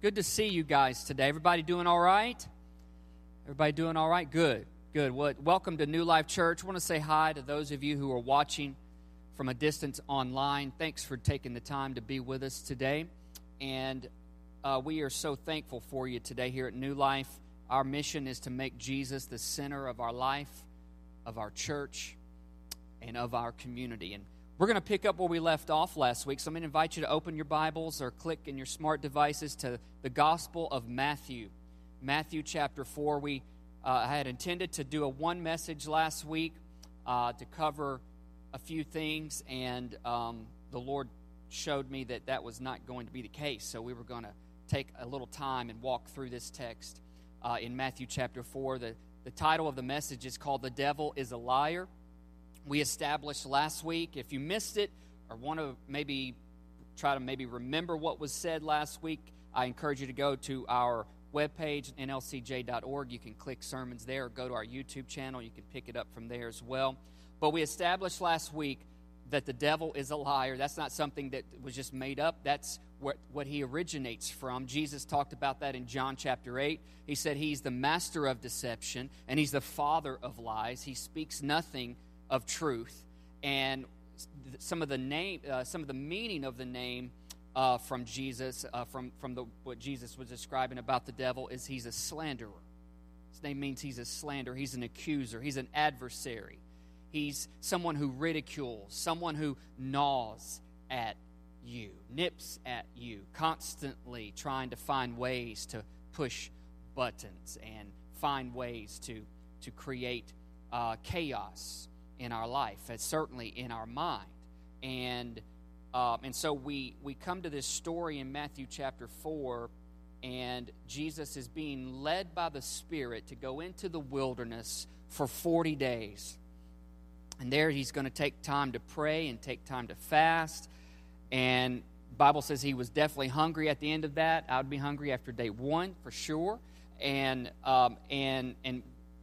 Good to see you guys today. Everybody doing all right? Everybody doing all right? Good, good. Well, welcome to New Life Church. I want to say hi to those of you who are watching from a distance online. Thanks for taking the time to be with us today. And uh, we are so thankful for you today here at New Life. Our mission is to make Jesus the center of our life, of our church, and of our community. And we're going to pick up where we left off last week. So I'm going to invite you to open your Bibles or click in your smart devices to the Gospel of Matthew. Matthew chapter 4. We uh, had intended to do a one message last week uh, to cover a few things, and um, the Lord showed me that that was not going to be the case. So we were going to take a little time and walk through this text uh, in Matthew chapter 4. The, the title of the message is called The Devil is a Liar we established last week. If you missed it or want to maybe try to maybe remember what was said last week, I encourage you to go to our webpage, nlcj.org. You can click sermons there or go to our YouTube channel. You can pick it up from there as well. But we established last week that the devil is a liar. That's not something that was just made up. That's what, what he originates from. Jesus talked about that in John chapter 8. He said he's the master of deception and he's the father of lies. He speaks nothing of truth, and some of the name, uh, some of the meaning of the name uh, from Jesus, uh, from from the what Jesus was describing about the devil, is he's a slanderer. His name means he's a slanderer. He's an accuser. He's an adversary. He's someone who ridicules, someone who gnaws at you, nips at you, constantly trying to find ways to push buttons and find ways to to create uh, chaos in our life, and certainly in our mind. And um, and so we we come to this story in Matthew chapter four, and Jesus is being led by the Spirit to go into the wilderness for forty days. And there he's going to take time to pray and take time to fast. And Bible says he was definitely hungry at the end of that. I would be hungry after day one for sure. And um, and and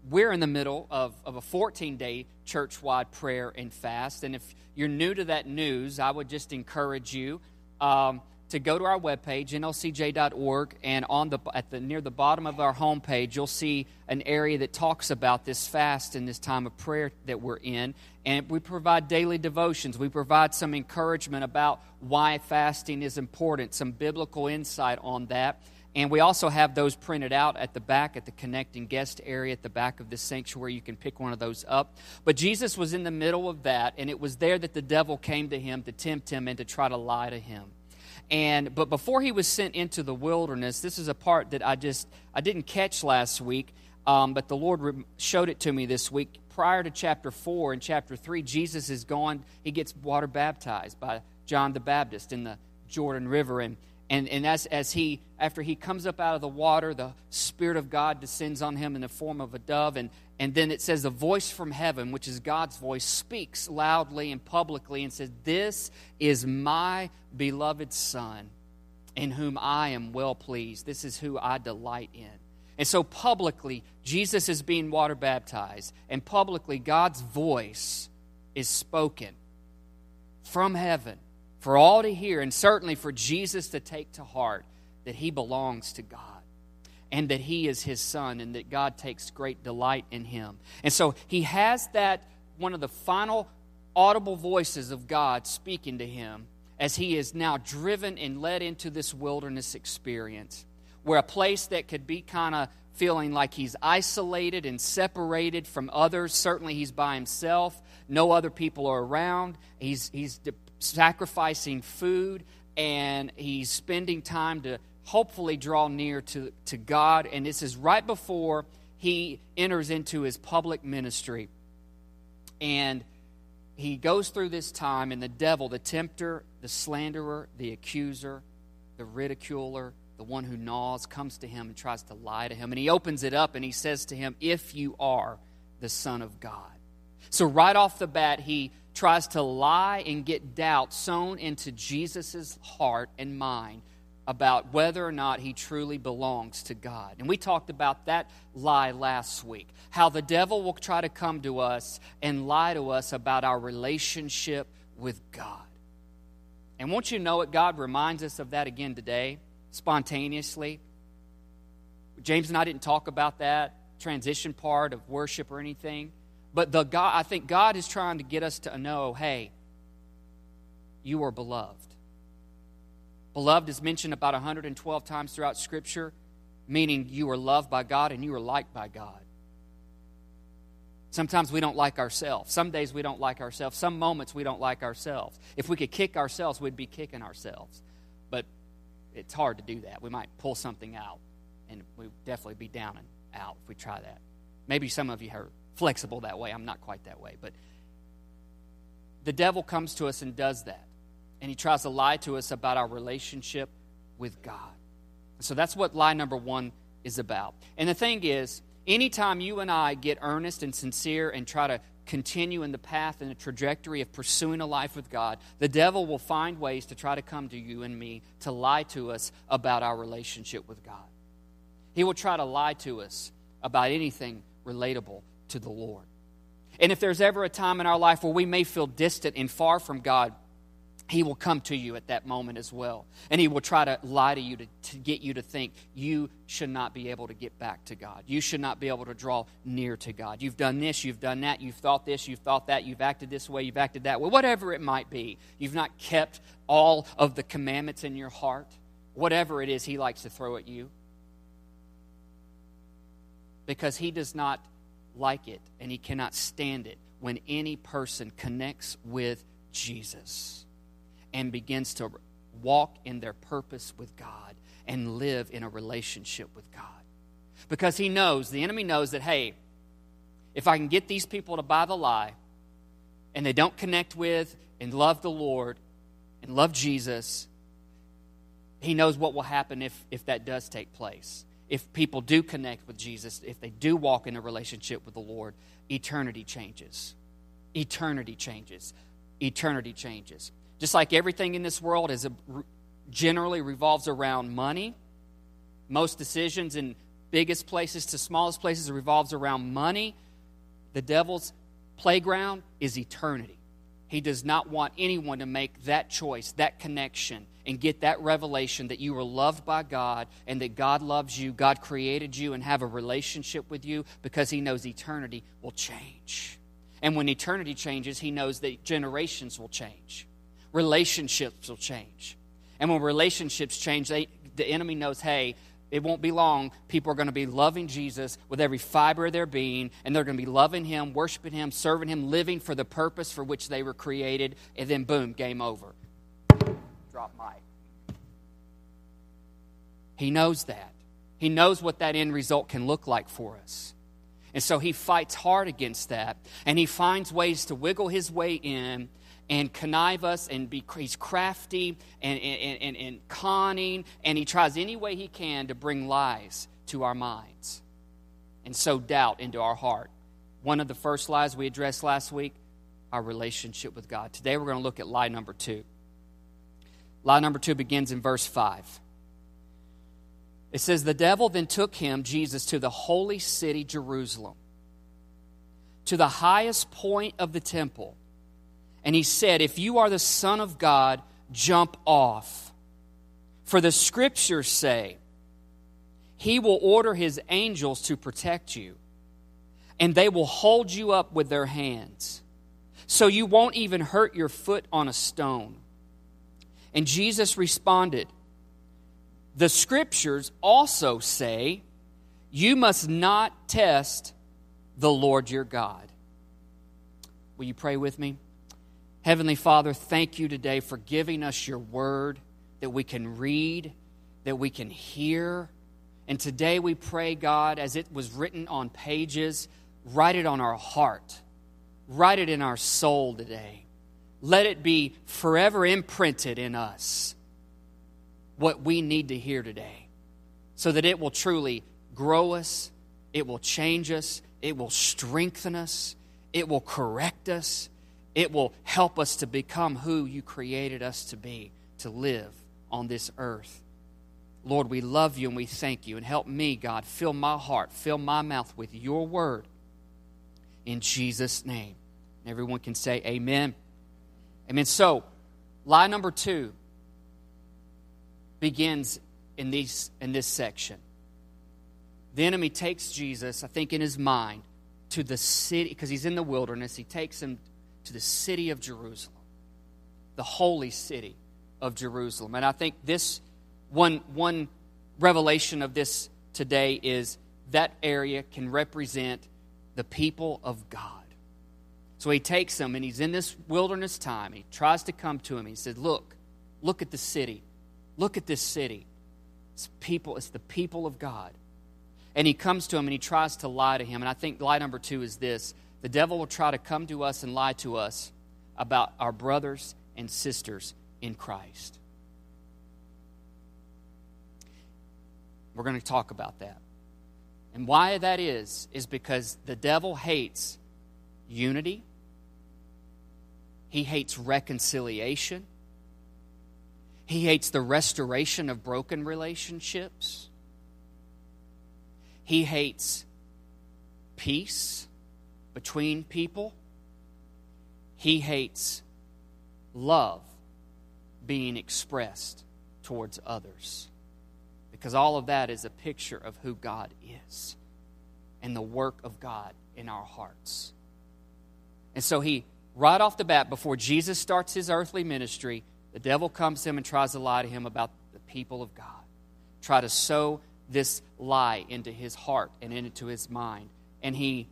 we're in the middle of, of a 14 day church wide prayer and fast. And if you're new to that news, I would just encourage you um, to go to our webpage, nlcj.org, and on the, at the, near the bottom of our homepage, you'll see an area that talks about this fast and this time of prayer that we're in. And we provide daily devotions. We provide some encouragement about why fasting is important, some biblical insight on that. And we also have those printed out at the back, at the connecting guest area at the back of the sanctuary. You can pick one of those up. But Jesus was in the middle of that, and it was there that the devil came to him to tempt him and to try to lie to him. And but before he was sent into the wilderness, this is a part that I just I didn't catch last week, um, but the Lord showed it to me this week. Prior to chapter four and chapter three, Jesus is gone. He gets water baptized by John the Baptist in the Jordan River, and and, and as, as he, after he comes up out of the water, the Spirit of God descends on him in the form of a dove. And, and then it says, the voice from heaven, which is God's voice, speaks loudly and publicly and says, This is my beloved Son, in whom I am well pleased. This is who I delight in. And so publicly, Jesus is being water baptized, and publicly, God's voice is spoken from heaven for all to hear, and certainly for Jesus to take to heart that he belongs to God and that he is his son and that God takes great delight in him. And so he has that one of the final audible voices of God speaking to him as he is now driven and led into this wilderness experience where a place that could be kind of feeling like he's isolated and separated from others. Certainly he's by himself. No other people are around. He's he's sacrificing food and he's spending time to hopefully draw near to, to God. And this is right before he enters into his public ministry. And he goes through this time, and the devil, the tempter, the slanderer, the accuser, the ridiculer, the one who gnaws, comes to him and tries to lie to him. And he opens it up and he says to him, If you are the Son of God. So, right off the bat, he tries to lie and get doubt sown into Jesus' heart and mind about whether or not he truly belongs to God. And we talked about that lie last week. How the devil will try to come to us and lie to us about our relationship with God. And won't you know it? God reminds us of that again today. spontaneously. James and I didn't talk about that transition part of worship or anything. But the God, I think God is trying to get us to know hey, you are beloved. Beloved is mentioned about 112 times throughout Scripture, meaning you are loved by God and you are liked by God. Sometimes we don't like ourselves. Some days we don't like ourselves. Some moments we don't like ourselves. If we could kick ourselves, we'd be kicking ourselves. But it's hard to do that. We might pull something out, and we'd definitely be down and out if we try that. Maybe some of you are flexible that way. I'm not quite that way. But the devil comes to us and does that. And he tries to lie to us about our relationship with God. So that's what lie number one is about. And the thing is, anytime you and I get earnest and sincere and try to continue in the path and the trajectory of pursuing a life with God, the devil will find ways to try to come to you and me to lie to us about our relationship with God. He will try to lie to us about anything relatable to the Lord. And if there's ever a time in our life where we may feel distant and far from God, he will come to you at that moment as well. And he will try to lie to you to, to, get you to think you should not be able to get back to God. You should not be able to draw near to God. You've done this, you've done that, you've thought this, you've thought that, you've acted this way, you've acted that way, whatever it might be. You've not kept all of the commandments in your heart. Whatever it is, he likes to throw at you because he does not like it and he cannot stand it when any person connects with Jesus and begins to walk in their purpose with God and live in a relationship with God. Because he knows, the enemy knows that, hey, if I can get these people to buy the lie and they don't connect with and love the Lord and love Jesus, he knows what will happen if, if that does take place if people do connect with Jesus, if they do walk in a relationship with the Lord, eternity changes. Eternity changes. Eternity changes. Just like everything in this world is a, generally revolves around money, most decisions in biggest places to smallest places revolves around money. The devil's playground is eternity. He does not want anyone to make that choice, that connection and get that revelation that you are loved by God and that God loves you, God created you, and have a relationship with you because He knows eternity will change. And when eternity changes, He knows that generations will change, relationships will change. And when relationships change, they, the enemy knows, hey, it won't be long. People are going to be loving Jesus with every fiber of their being, and they're going to be loving Him, worshiping Him, serving Him, living for the purpose for which they were created, and then boom, game over drop mic. He knows that. He knows what that end result can look like for us. And so he fights hard against that. And he finds ways to wiggle his way in and connive us and be he's crafty and, and, and, and conning and he tries any way he can to bring lies to our minds and sow doubt into our heart one of the first lies we addressed last week our relationship with god today we're going to look at lie number two Lie number two begins in verse 5. It says, The devil then took him, Jesus, to the holy city, Jerusalem, to the highest point of the temple. And he said, If you are the Son of God, jump off. For the scriptures say, He will order His angels to protect you, and they will hold you up with their hands, so you won't even hurt your foot on a stone. And Jesus responded, The scriptures also say, You must not test the Lord your God. Will you pray with me? Heavenly Father, thank you today for giving us your word that we can read, that we can hear. And today we pray, God, as it was written on pages, write it on our heart, write it in our soul today let it be forever imprinted in us what we need to hear today so that it will truly grow us, it will change us, it will strengthen us, it will correct us, it will help us to become who you created us to be, to live on this earth. Lord, we love you and we thank you. And help me, God, fill my heart, fill my mouth with your word. In Jesus' name. everyone can say, Amen. Amen. So, lie number two begins in, these, in this section. The enemy takes Jesus, I think, in his mind to the city, because he's in the wilderness. He takes him to the city of Jerusalem, the holy city of Jerusalem. And I think this one, one revelation of this today is that area can represent the people of God. So he takes them and he's in this wilderness time. He tries to come to him. He said, Look, look at the city. Look at this city. It's people, it's the people of God. And he comes to him and he tries to lie to him. And I think lie number two is this the devil will try to come to us and lie to us about our brothers and sisters in Christ. We're going to talk about that. And why that is, is because the devil hates unity, he hates reconciliation, he hates the restoration of broken relationships, he hates peace between people, he hates love being expressed towards others. Because all of that is a picture of who God is and the work of God in our hearts. And so he, right off the bat, before Jesus starts his earthly ministry, the devil comes to him and tries to lie to him about the people of God. Try to sow this lie into his heart and into his mind. And he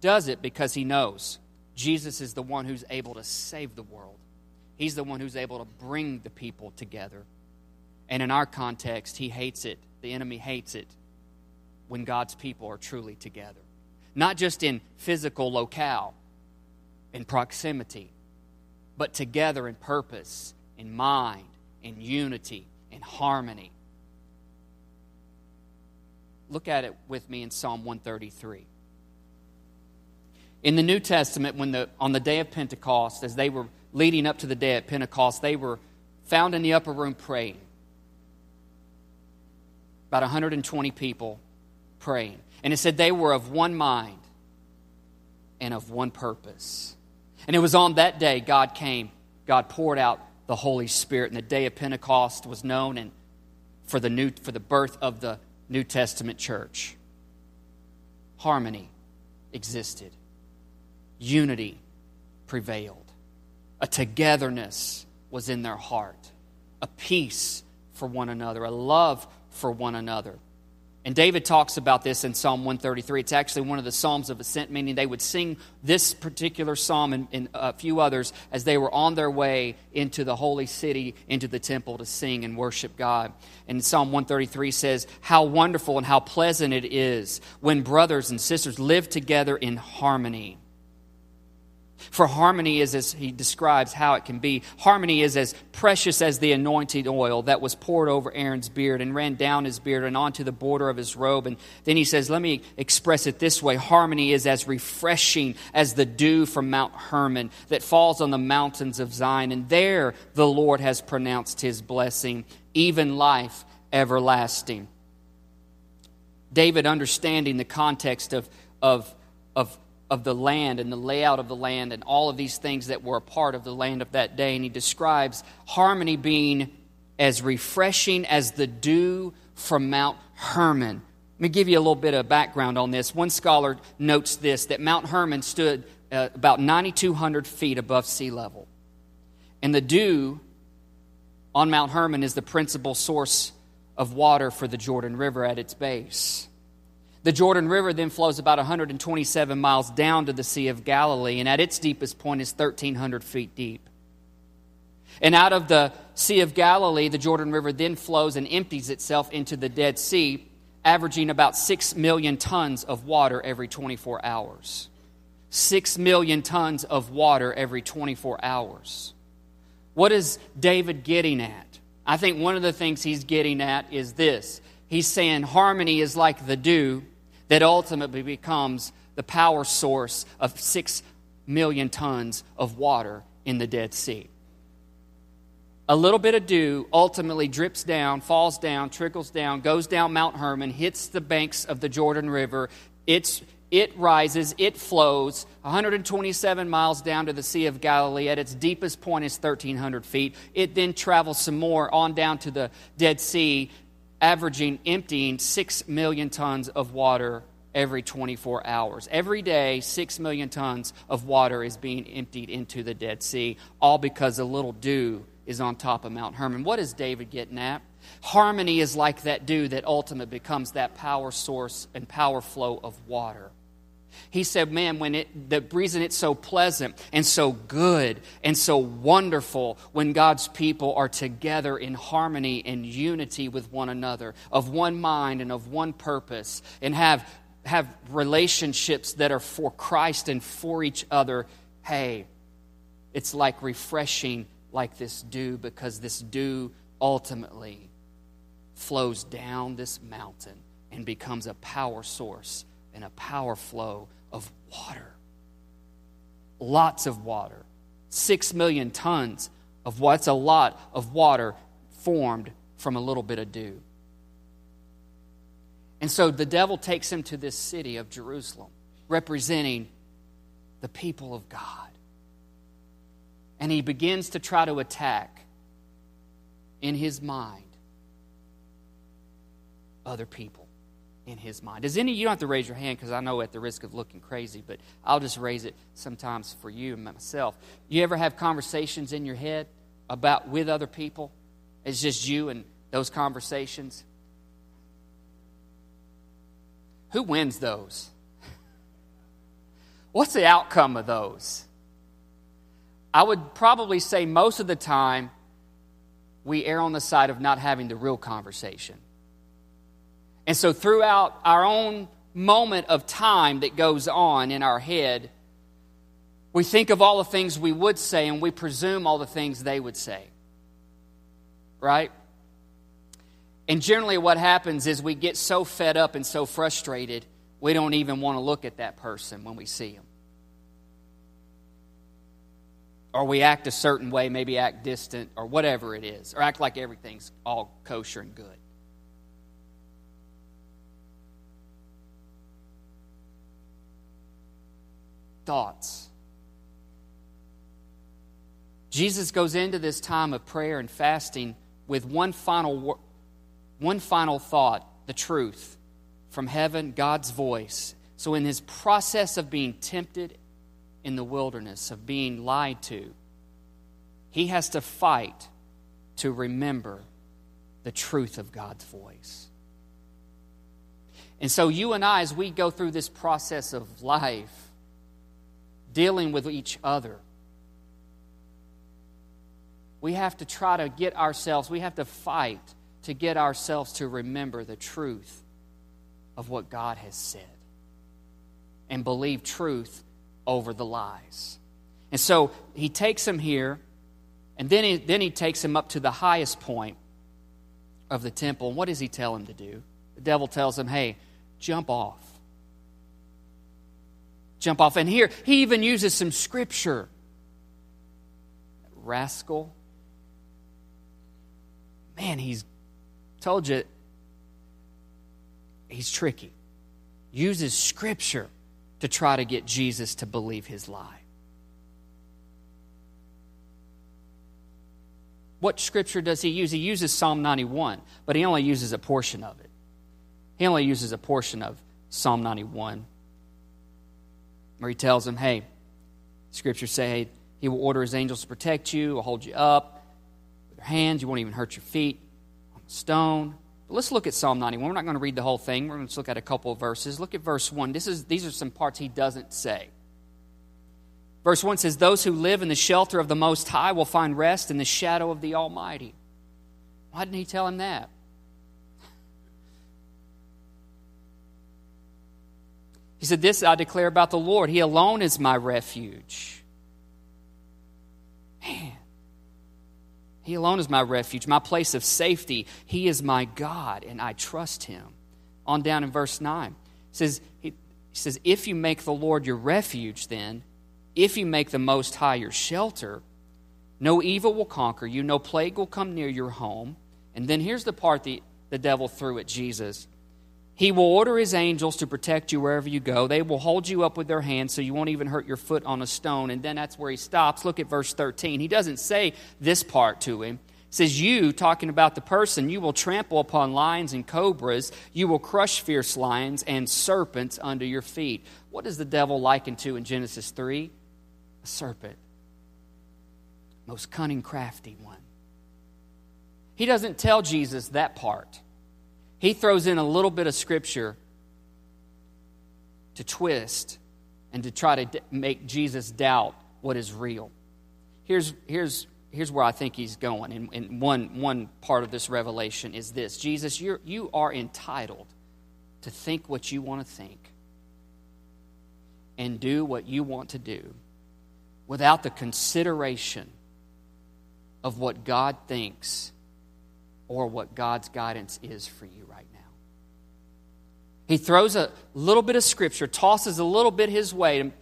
does it because he knows Jesus is the one who's able to save the world. He's the one who's able to bring the people together. And in our context, he hates it. The enemy hates it when God's people are truly together. Not just in physical locale, in proximity, but together in purpose, in mind, in unity, in harmony. Look at it with me in Psalm 133. In the New Testament, when the, on the day of Pentecost, as they were leading up to the day of Pentecost, they were found in the upper room praying. About 120 people praying. And it said they were of one mind and of one purpose. And it was on that day God came, God poured out the Holy Spirit, and the day of Pentecost was known and for the new for the birth of the New Testament church. Harmony existed. Unity prevailed. A togetherness was in their heart, a peace for one another, a love for one another. And David talks about this in Psalm 133. It's actually one of the Psalms of Ascent, meaning they would sing this particular psalm and, and, a few others as they were on their way into the holy city, into the temple to sing and worship God. And Psalm 133 says, How wonderful and how pleasant it is when brothers and sisters live together in harmony. For harmony is, as he describes how it can be, harmony is as precious as the anointed oil that was poured over Aaron's beard and ran down his beard and onto the border of his robe. And then he says, let me express it this way harmony is as refreshing as the dew from Mount Hermon that falls on the mountains of Zion. And there the Lord has pronounced his blessing, even life everlasting. David, understanding the context of, of, of of the land and the layout of the land and all of these things that were a part of the land of that day. And he describes harmony being as refreshing as the dew from Mount Hermon. Let me give you a little bit of background on this. One scholar notes this that Mount Hermon stood uh, about 9,200 feet above sea level. And the dew on Mount Hermon is the principal source of water for the Jordan River at its base. The Jordan River then flows about 127 miles down to the Sea of Galilee, and at its deepest point is 1,300 feet deep. And out of the Sea of Galilee, the Jordan River then flows and empties itself into the Dead Sea, averaging about 6 million tons of water every 24 hours. 6 million tons of water every 24 hours. What is David getting at? I think one of the things he's getting at is this. He's saying harmony is like the dew that ultimately becomes the power source of six million tons of water in the Dead Sea. A little bit of dew ultimately drips down, falls down, trickles down, goes down Mount Hermon, hits the banks of the Jordan River. Its it rises, it flows 127 miles down to the Sea of Galilee. At its deepest point is 1,300 feet. It then travels some more on down to the Dead Sea, averaging emptying 6 million tons of water every 24 hours. Every day, 6 million tons of water is being emptied into the Dead Sea, all because a little dew is on top of Mount Hermon. What is David getting at? Harmony is like that dew that ultimately becomes that power source and power flow of water. He said, Man, when it, the reason it's so pleasant and so good and so wonderful when God's people are together in harmony and unity with one another, of one mind and of one purpose, and have, have relationships that are for Christ and for each other. Hey, it's like refreshing like this dew because this dew ultimately flows down this mountain and becomes a power source and a power flow of water. Lots of water. Six million tons of what's a lot of water formed from a little bit of dew. And so the devil takes him to this city of Jerusalem, representing the people of God. And he begins to try to attack in his mind other people in his mind. Does any, you don't have to raise your hand because I know at the risk of looking crazy, but I'll just raise it sometimes for you and myself. You ever have conversations in your head about with other people? It's just you and those conversations. Who wins those? What's the outcome of those? I would probably say most of the time we err on the side of not having the real conversation. And so, throughout our own moment of time that goes on in our head, we think of all the things we would say and we presume all the things they would say. Right? And generally, what happens is we get so fed up and so frustrated, we don't even want to look at that person when we see them. Or we act a certain way, maybe act distant, or whatever it is, or act like everything's all kosher and good. Thoughts. Jesus goes into this time of prayer and fasting with one final, one final thought the truth from heaven, God's voice. So, in his process of being tempted in the wilderness, of being lied to, he has to fight to remember the truth of God's voice. And so, you and I, as we go through this process of life, dealing with each other. We have to try to get ourselves, we have to fight to get ourselves to remember the truth of what God has said and believe truth over the lies. And so he takes him here, and then he, then he takes him up to the highest point of the temple. And what does he tell him to do? The devil tells him, hey, jump off jump off. And here, he even uses some scripture. Rascal. Man, he's told you he's tricky. Uses scripture to try to get Jesus to believe his lie. What scripture does he use? He uses Psalm 91, but he only uses a portion of it. He only uses a portion of Psalm 91 where he tells him, hey, scriptures say he will order his angels to protect you, will hold you up with their hands, you won't even hurt your feet on a stone. But let's look at Psalm 91. We're not going to read the whole thing. We're going to look at a couple of verses. Look at verse 1. This is, these are some parts he doesn't say. Verse 1 says, Those who live in the shelter of the Most High will find rest in the shadow of the Almighty. Why didn't he tell him that? He said, This I declare about the Lord. He alone is my refuge. Man. He alone is my refuge, my place of safety. He is my God, and I trust him. On down in verse 9. says, he, says, If you make the Lord your refuge, then, if you make the Most High your shelter, no evil will conquer you, no plague will come near your home. And then here's the part the, the devil threw at Jesus He will order his angels to protect you wherever you go. They will hold you up with their hands so you won't even hurt your foot on a stone. And then that's where he stops. Look at verse 13. He doesn't say this part to him. He says, You, talking about the person, you will trample upon lions and cobras. You will crush fierce lions and serpents under your feet. What is the devil likened to in Genesis 3? A serpent. Most cunning, crafty one. He doesn't tell Jesus that part he throws in a little bit of scripture to twist and to try to make Jesus doubt what is real. Here's, here's, here's where I think he's going. And, and one, one part of this revelation is this Jesus, you're, you are entitled to think what you want to think and do what you want to do without the consideration of what God thinks or what God's guidance is for you right now. He throws a little bit of scripture, tosses a little bit his way,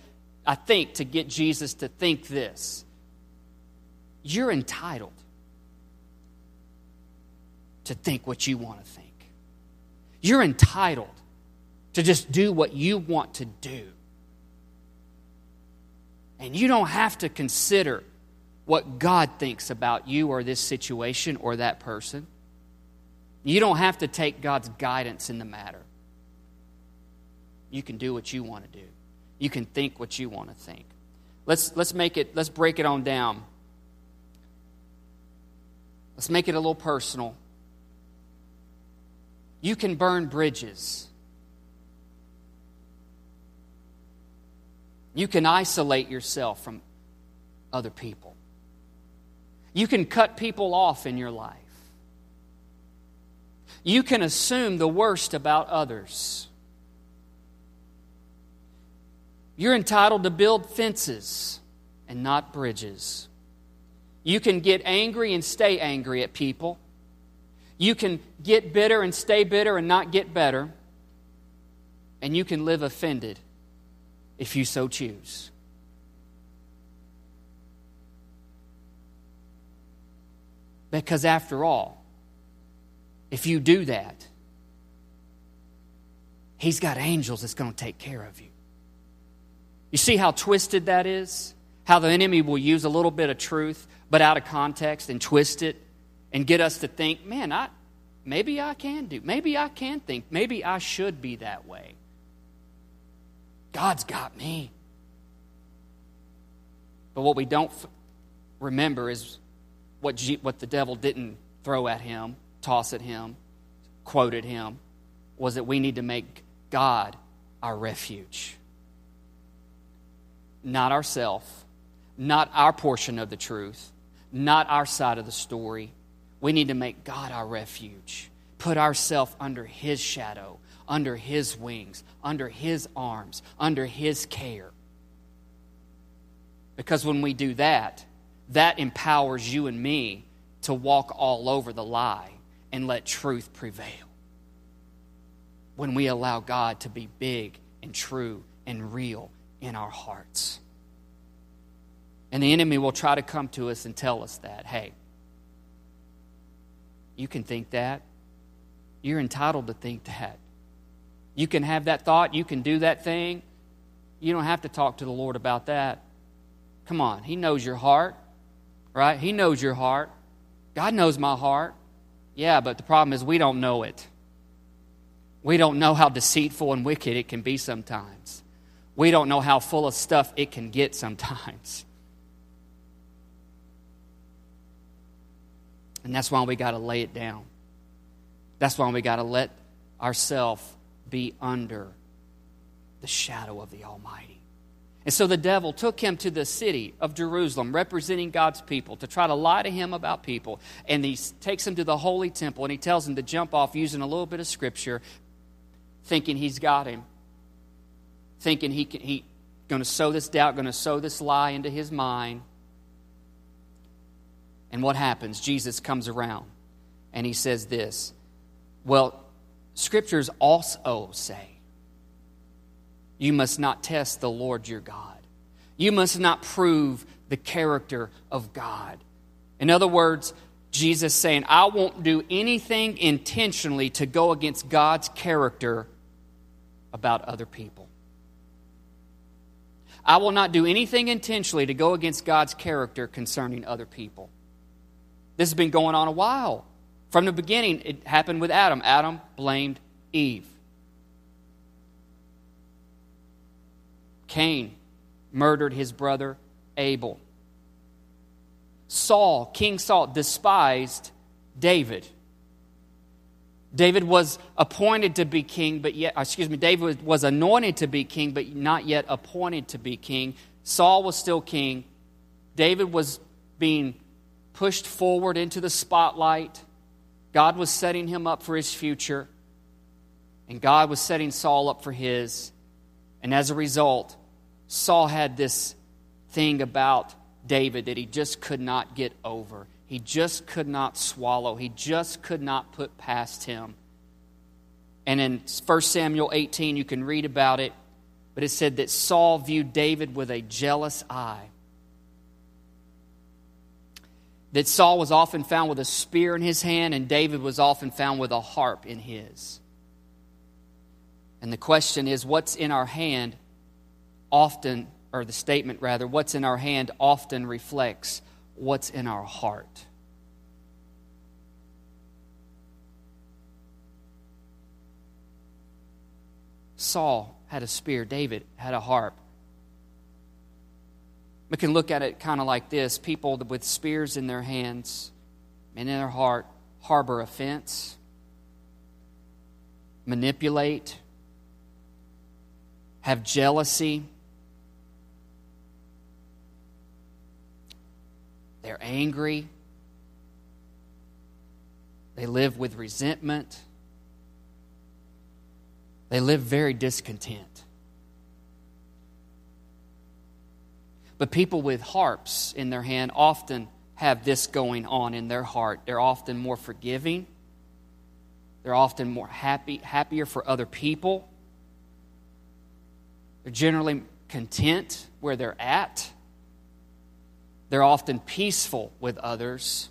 I think, to get Jesus to think this. You're entitled to think what you want to think. You're entitled to just do what you want to do. And you don't have to consider what God thinks about you or this situation or that person. You don't have to take God's guidance in the matter. You can do what you want to do. You can think what you want to think. Let's, let's make it, let's break it on down. Let's make it a little personal. You can burn bridges. You can isolate yourself from other people. You can cut people off in your life. You can assume the worst about others. You're entitled to build fences and not bridges. You can get angry and stay angry at people. You can get bitter and stay bitter and not get better. And you can live offended if you so choose. Because after all, if you do that, He's got angels that's going to take care of you. You see how twisted that is? How the enemy will use a little bit of truth, but out of context, and twist it and get us to think, man, I, maybe I can do, maybe I can think, maybe I should be that way. God's got me. But what we don't f- remember is what, G- what the devil didn't throw at him toss at him, quoted him, was that we need to make God our refuge. Not ourself, not our portion of the truth, not our side of the story. We need to make God our refuge. Put ourselves under His shadow, under His wings, under His arms, under His care. Because when we do that, that empowers you and me to walk all over the lie and let truth prevail. When we allow God to be big and true and real in our hearts. And the enemy will try to come to us and tell us that, hey, you can think that. You're entitled to think that. You can have that thought. You can do that thing. You don't have to talk to the Lord about that. Come on. He knows your heart, right? He knows your heart. God knows my heart. Yeah, but the problem is we don't know it. We don't know how deceitful and wicked it can be sometimes. We don't know how full of stuff it can get sometimes. And that's why we got to lay it down. That's why we got to let ourselves be under the shadow of the Almighty. And so the devil took him to the city of Jerusalem, representing God's people, to try to lie to him about people. And he takes him to the holy temple and he tells him to jump off using a little bit of scripture, thinking he's got him, thinking he can, he going to sow this doubt, going to sow this lie into his mind. And what happens? Jesus comes around and he says this. Well, scriptures also say you must not test the Lord your God. You must not prove the character of God. In other words, Jesus saying, I won't do anything intentionally to go against God's character about other people. I will not do anything intentionally to go against God's character concerning other people. This has been going on a while. From the beginning, it happened with Adam. Adam blamed Eve. Cain murdered his brother Abel. Saul, King Saul, despised David. David was appointed to be king, but yet, uh, excuse me, David was anointed to be king, but not yet appointed to be king. Saul was still king. David was being pushed forward into the spotlight. God was setting him up for his future, and God was setting Saul up for his. And as a result, Saul had this thing about David that he just could not get over. He just could not swallow. He just could not put past him. And in 1 Samuel 18, you can read about it, but it said that Saul viewed David with a jealous eye. That Saul was often found with a spear in his hand, and David was often found with a harp in his. And the question is what's in our hand often or the statement rather, what's in our hand often reflects what's in our heart. Saul had a spear, David had a harp. We can look at it kind of like this people with spears in their hands and in their heart harbor offense, manipulate, have jealousy They're angry. They live with resentment. They live very discontent. But people with harps in their hand often have this going on in their heart. They're often more forgiving. They're often more happy, happier for other people. They're generally content where they're at. They're often peaceful with others,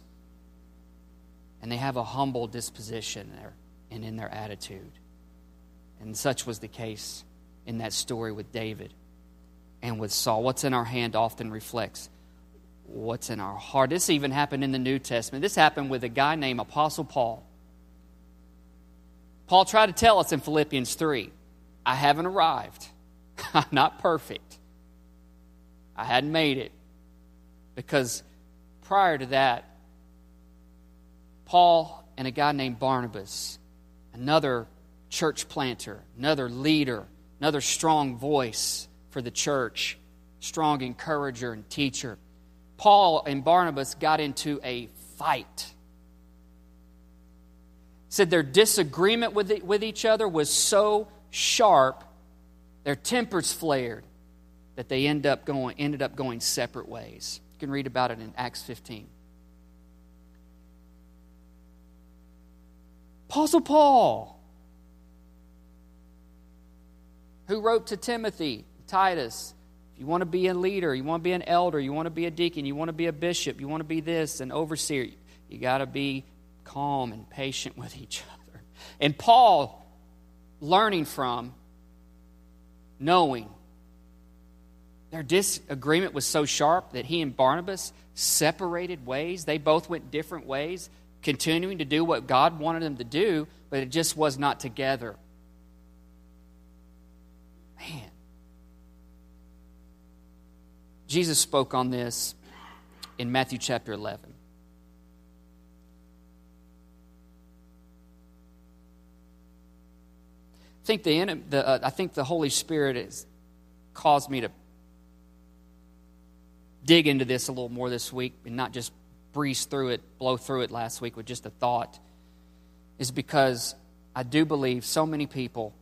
and they have a humble disposition there and in their attitude. And such was the case in that story with David and with Saul. What's in our hand often reflects what's in our heart. This even happened in the New Testament. This happened with a guy named Apostle Paul. Paul tried to tell us in Philippians 3 I haven't arrived, I'm not perfect, I hadn't made it. Because prior to that, Paul and a guy named Barnabas, another church planter, another leader, another strong voice for the church, strong encourager and teacher. Paul and Barnabas got into a fight. Said their disagreement with, the, with each other was so sharp, their tempers flared, that they end up going, ended up going separate ways. You can read about it in Acts 15. Apostle Paul, who wrote to Timothy, Titus, if you want to be a leader, you want to be an elder, you want to be a deacon, you want to be a bishop, you want to be this, an overseer, you got to be calm and patient with each other. And Paul, learning from, knowing, their disagreement was so sharp that he and Barnabas separated ways. They both went different ways, continuing to do what God wanted them to do, but it just was not together. Man. Jesus spoke on this in Matthew chapter 11. I think the, the uh, I think the Holy Spirit has caused me to dig into this a little more this week and not just breeze through it, blow through it last week with just a thought, is because I do believe so many people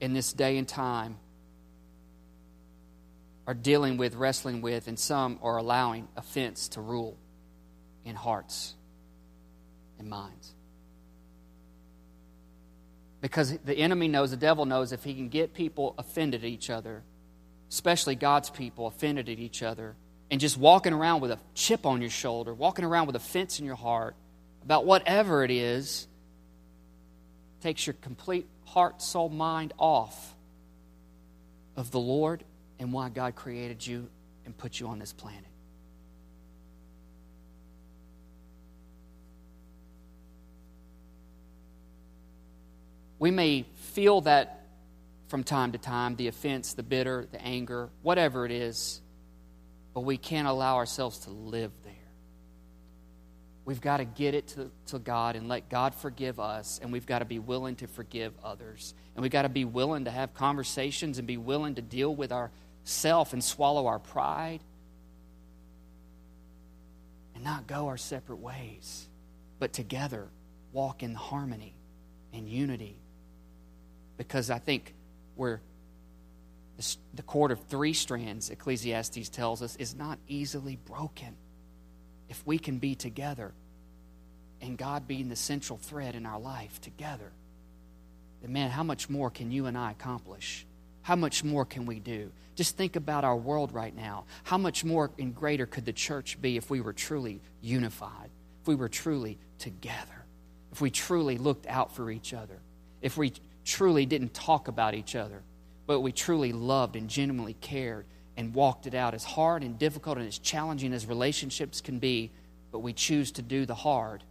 in this day and time are dealing with, wrestling with, and some are allowing offense to rule in hearts and minds. Because the enemy knows, the devil knows, if he can get people offended at each other, especially God's people, offended at each other, and just walking around with a chip on your shoulder, walking around with a fence in your heart about whatever it is, takes your complete heart, soul, mind off of the Lord and why God created you and put you on this planet. We may feel that from time to time the offense, the bitter, the anger, whatever it is, but we can't allow ourselves to live there. We've got to get it to, to God and let God forgive us, and we've got to be willing to forgive others. And we've got to be willing to have conversations and be willing to deal with ourself and swallow our pride and not go our separate ways, but together walk in harmony and unity. Because I think we're the cord of three strands, Ecclesiastes tells us, is not easily broken if we can be together and God being the central thread in our life together, then man, how much more can you and I accomplish? How much more can we do? Just think about our world right now. How much more and greater could the church be if we were truly unified, if we were truly together, if we truly looked out for each other, if we truly didn't talk about each other, but we truly loved and genuinely cared and walked it out as hard and difficult and as challenging as relationships can be, but we choose to do the hard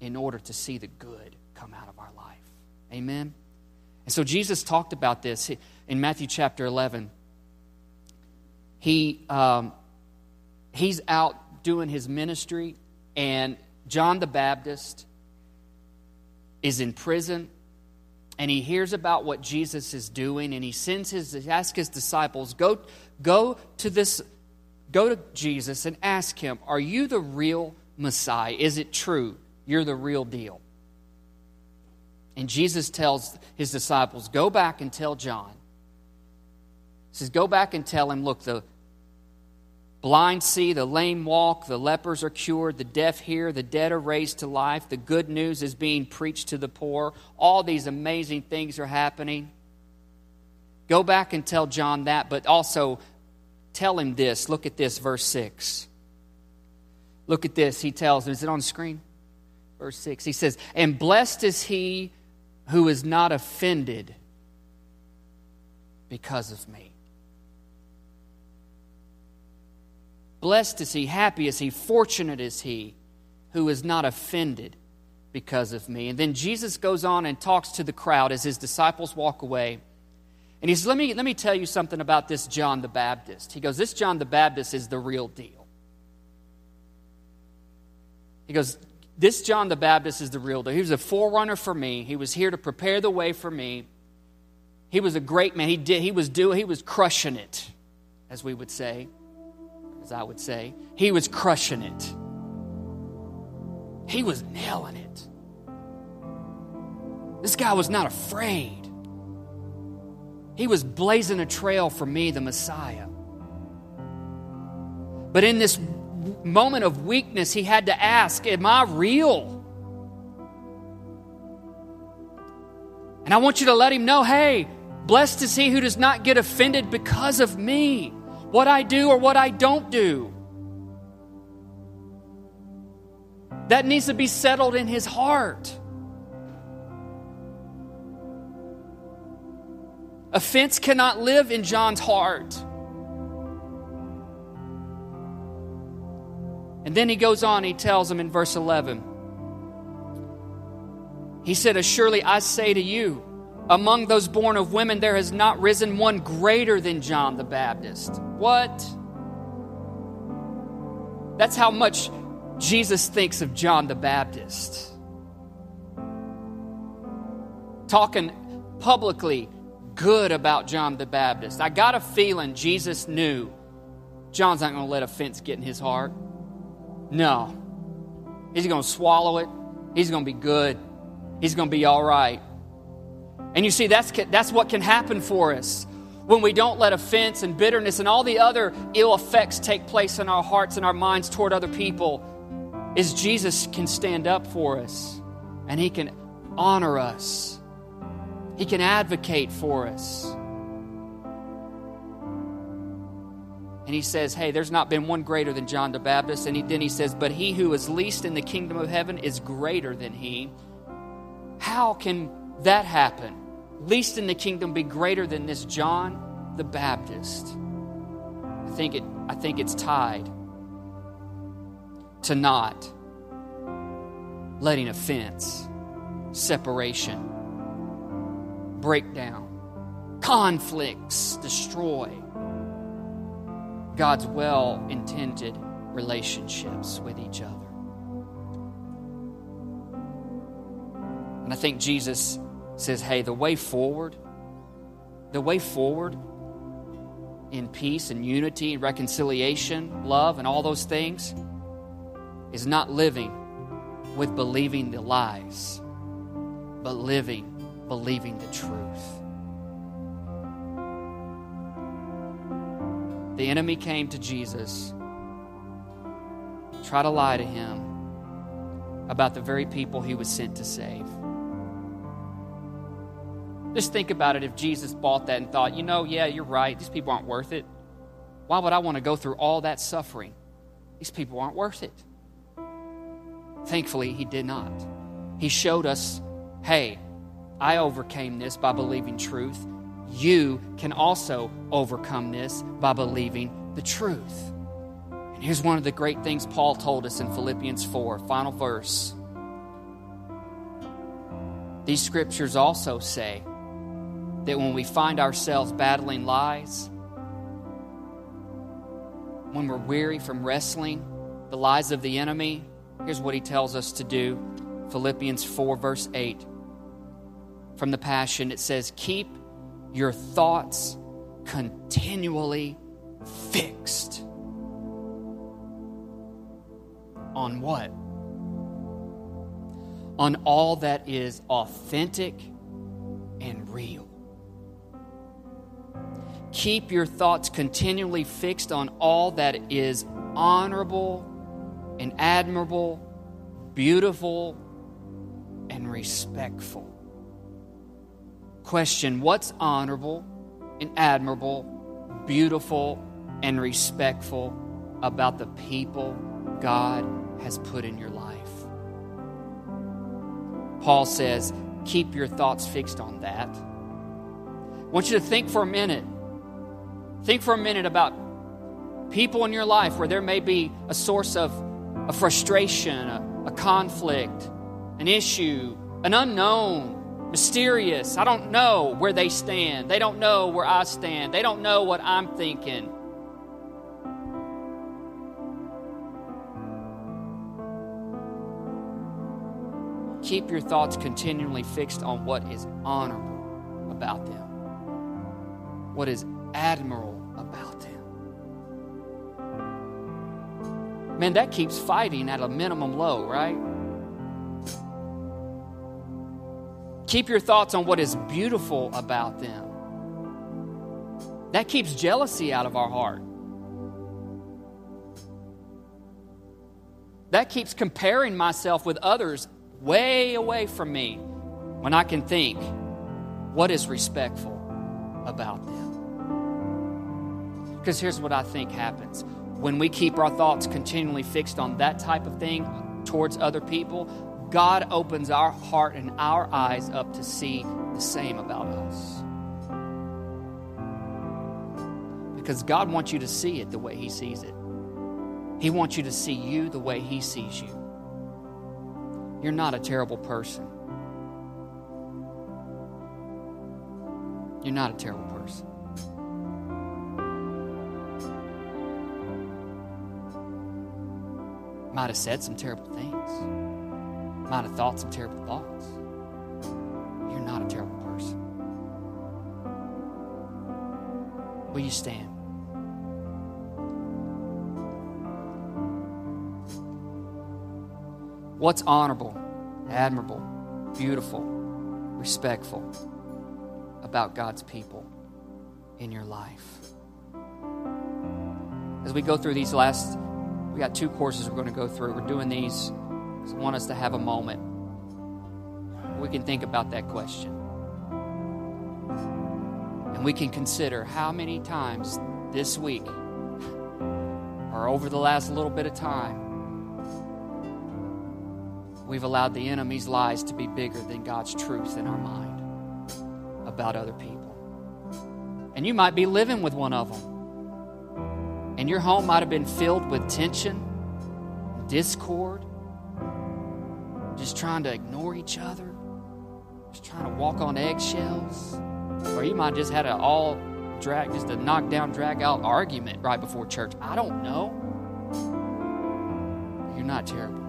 in order to see the good come out of our life. Amen? And so Jesus talked about this in Matthew chapter 11. He, um, he's out doing his ministry, and John the Baptist is in prison and he hears about what Jesus is doing, and he sends his ask his disciples, go, go to this, go to Jesus and ask him, Are you the real Messiah? Is it true? You're the real deal. And Jesus tells his disciples, Go back and tell John. He says, Go back and tell him, look, the blind see, the lame walk, the lepers are cured, the deaf hear, the dead are raised to life, the good news is being preached to the poor. All these amazing things are happening. Go back and tell John that, but also tell him this. Look at this, verse 6. Look at this. He tells him, is it on the screen? Verse 6. He says, And blessed is he who is not offended because of me. Blessed is he, happy is he, fortunate is he who is not offended because of me. And then Jesus goes on and talks to the crowd as his disciples walk away. And he says, let me, let me tell you something about this John the Baptist. He goes, This John the Baptist is the real deal. He goes, This John the Baptist is the real deal. He was a forerunner for me. He was here to prepare the way for me. He was a great man. He did he was doing he was crushing it, as we would say as I would say. He was crushing it, he was nailing it. This guy was not afraid. He was blazing a trail for me, the Messiah. But in this moment of weakness, he had to ask, Am I real? And I want you to let him know hey, blessed is he who does not get offended because of me what I do or what I don't do. That needs to be settled in his heart. Offense cannot live in John's heart. And then he goes on, he tells him in verse 11. He said, As surely I say to you, among those born of women, there has not risen one greater than John the Baptist. What? That's how much Jesus thinks of John the Baptist. Talking publicly good about John the Baptist. I got a feeling Jesus knew John's not going to let offense get in his heart. No. He's going to swallow it. He's going to be good. He's going to be all right. And you see, that's, that's what can happen for us when we don't let offense and bitterness and all the other ill effects take place in our hearts and our minds toward other people is Jesus can stand up for us and he can honor us. He can advocate for us. And he says, Hey, there's not been one greater than John the Baptist. And he, then he says, But he who is least in the kingdom of heaven is greater than he. How can that happen? Least in the kingdom be greater than this John the Baptist? I think, it, I think it's tied to not letting offense, separation, breakdown, conflicts destroy God's well intended relationships with each other. And I think Jesus says, hey, the way forward, the way forward in peace and unity and reconciliation, love, and all those things is not living with believing the lies, but living believing the truth. The enemy came to Jesus, try to lie to him about the very people he was sent to save. Just think about it if Jesus bought that and thought, you know, yeah, you're right, these people aren't worth it. Why would I want to go through all that suffering? These people aren't worth it. Thankfully, he did not. He showed us hey, I overcame this by believing truth. You can also overcome this by believing the truth. And here's one of the great things Paul told us in Philippians 4, final verse. These scriptures also say that when we find ourselves battling lies, when we're weary from wrestling the lies of the enemy, Here's what he tells us to do Philippians 4, verse 8. From the Passion, it says, Keep your thoughts continually fixed. On what? On all that is authentic and real. Keep your thoughts continually fixed on all that is honorable and admirable, beautiful, and respectful. Question What's honorable and admirable, beautiful, and respectful about the people God has put in your life? Paul says, Keep your thoughts fixed on that. I want you to think for a minute. Think for a minute about people in your life where there may be a source of a frustration, a, a conflict, an issue, an unknown, mysterious. I don't know where they stand. They don't know where I stand. They don't know what I'm thinking. Keep your thoughts continually fixed on what is honorable about them, what is admirable about them. man, that keeps fighting at a minimum low, right? Keep your thoughts on what is beautiful about them. That keeps jealousy out of our heart. That keeps comparing myself with others way away from me when I can think what is respectful about them. Because here's what I think happens when we keep our thoughts continually fixed on that type of thing towards other people, God opens our heart and our eyes up to see the same about us. Because God wants you to see it the way He sees it. He wants you to see you the way He sees you. You're not a terrible person. You're not a terrible person. Might have said some terrible things. Might have thought some terrible thoughts. You're not a terrible person. Will you stand? What's honorable, admirable, beautiful, respectful about God's people in your life? As we go through these last we got two courses we're going to go through. We're doing these because I want us to have a moment. We can think about that question. And we can consider how many times this week or over the last little bit of time, we've allowed the enemy's lies to be bigger than God's truth in our mind about other people. And you might be living with one of them. And your home might have been filled with tension, discord, just trying to ignore each other, just trying to walk on eggshells. Or you might just had an all drag, just a knock down, drag out argument right before church. I don't know. You're not terrible.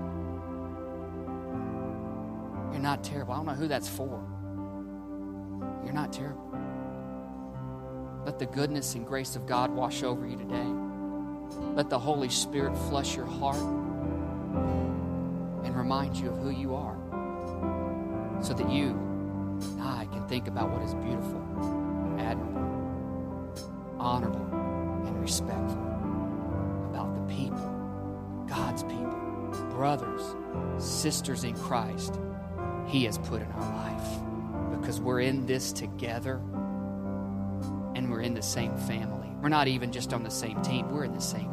You're not terrible. I don't know who that's for. You're not terrible. Let the goodness and grace of God wash over you today. Let the Holy Spirit flush your heart and remind you of who you are so that you and I can think about what is beautiful, admirable, honorable, and respectful about the people, God's people, brothers, sisters in Christ He has put in our life because we're in this together and we're in the same family. We're not even just on the same team, we're in the same